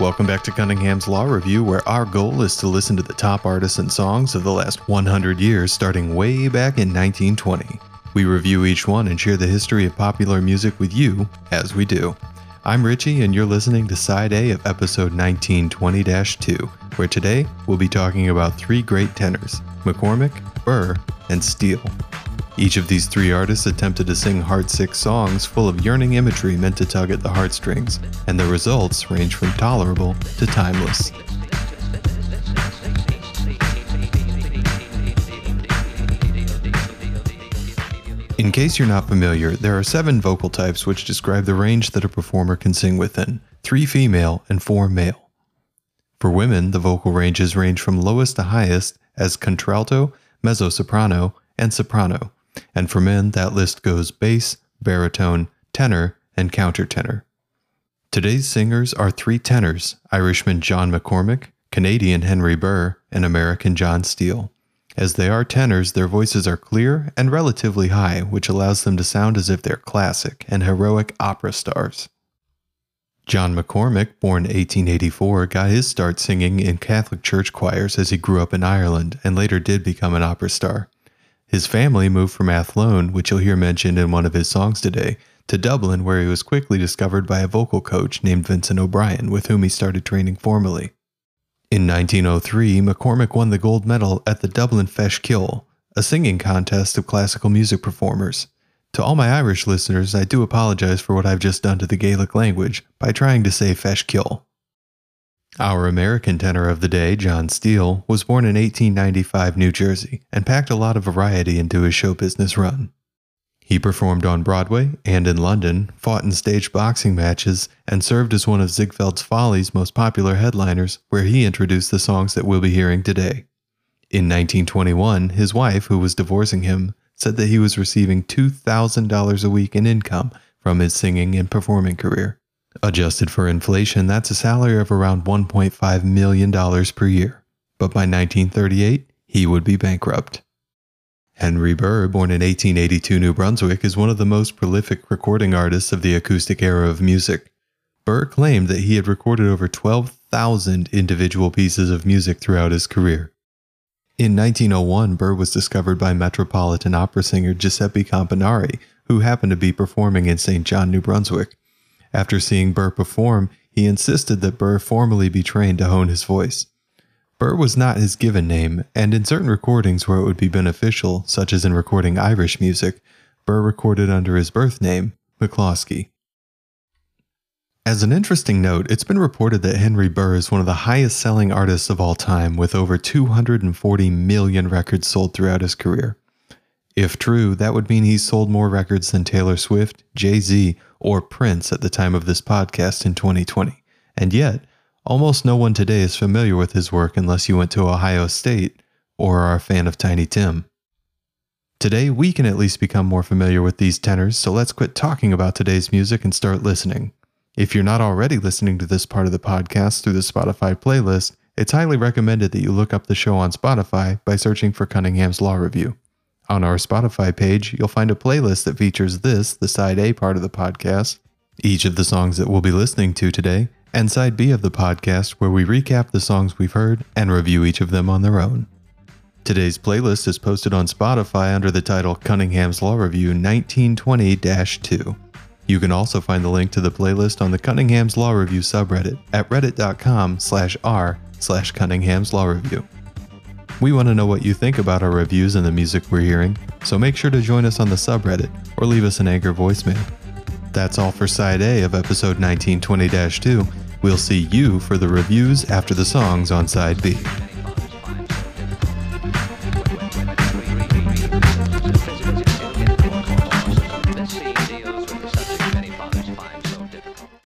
Welcome back to Cunningham's Law Review, where our goal is to listen to the top artists and songs of the last 100 years, starting way back in 1920. We review each one and share the history of popular music with you as we do. I'm Richie, and you're listening to Side A of episode 1920 2, where today we'll be talking about three great tenors McCormack, Burr, and Steel. Each of these three artists attempted to sing heartsick songs full of yearning imagery meant to tug at the heartstrings, and the results range from tolerable to timeless. In case you're not familiar, there are seven vocal types which describe the range that a performer can sing within three female and four male. For women, the vocal ranges range from lowest to highest as contralto, mezzo-soprano, and soprano, and for men, that list goes bass, baritone, tenor, and countertenor. Today's singers are three tenors Irishman John McCormack, Canadian Henry Burr, and American John Steel. As they are tenors, their voices are clear and relatively high, which allows them to sound as if they're classic and heroic opera stars. John McCormack, born 1884, got his start singing in Catholic church choirs as he grew up in Ireland and later did become an opera star. His family moved from Athlone, which you'll hear mentioned in one of his songs today, to Dublin, where he was quickly discovered by a vocal coach named Vincent O'Brien, with whom he started training formally. In 1903, McCormack won the gold medal at the Dublin Feis Ceoil, a singing contest of classical music performers. To all my Irish listeners, I do apologize for what I've just done to the Gaelic language by trying to say Ceoil. Our American tenor of the day, John Steel, was born in 1895 New Jersey and packed a lot of variety into his show business run. He performed on Broadway and in London, fought in stage boxing matches, and served as one of Ziegfeld's Follies' most popular headliners, where he introduced the songs that we'll be hearing today. In 1921, his wife, who was divorcing him, said that he was receiving $2,000 a week in income from his singing and performing career. Adjusted for inflation, that's a salary of around $1.5 million per year. But by 1938, he would be bankrupt. Henry Burr, born in 1882 New Brunswick, is one of the most prolific recording artists of the acoustic era of music. Burr claimed that he had recorded over 12,000 individual pieces of music throughout his career. In 1901, Burr was discovered by Metropolitan opera singer Giuseppe Campanari, who happened to be performing in St. John, New Brunswick. After seeing Burr perform, he insisted that Burr formally be trained to hone his voice. Burr was not his given name, and in certain recordings where it would be beneficial, such as in recording Irish music, Burr recorded under his birth name, McClaskey. As an interesting note, it's been reported that Henry Burr is one of the highest selling artists of all time, with over 240 million records sold throughout his career. If true, that would mean he's sold more records than Taylor Swift, Jay Z, or Prince at the time of this podcast in 2020. And yet, almost no one today is familiar with his work unless you went to Ohio State or are a fan of Tiny Tim. Today, we can at least become more familiar with these tenors, so let's quit talking about today's music and start listening. If you're not already listening to this part of the podcast through the Spotify playlist, it's highly recommended that you look up the show on Spotify by searching for Cunningham's Law Review. On our Spotify page, you'll find a playlist that features this, the side A part of the podcast, each of the songs that we'll be listening to today, and side B of the podcast, where we recap the songs we've heard and review each of them on their own. Today's playlist is posted on Spotify under the title Cunningham's Law Review 1920 2. You can also find the link to the playlist on the Cunningham's Law Review subreddit at reddit.com slash r slash Cunningham's Law Review. We want to know what you think about our reviews and the music we're hearing, so make sure to join us on the subreddit or leave us an Anchor voicemail. That's all for Side A of episode 1920 2. We'll see you for the reviews after the songs on Side B.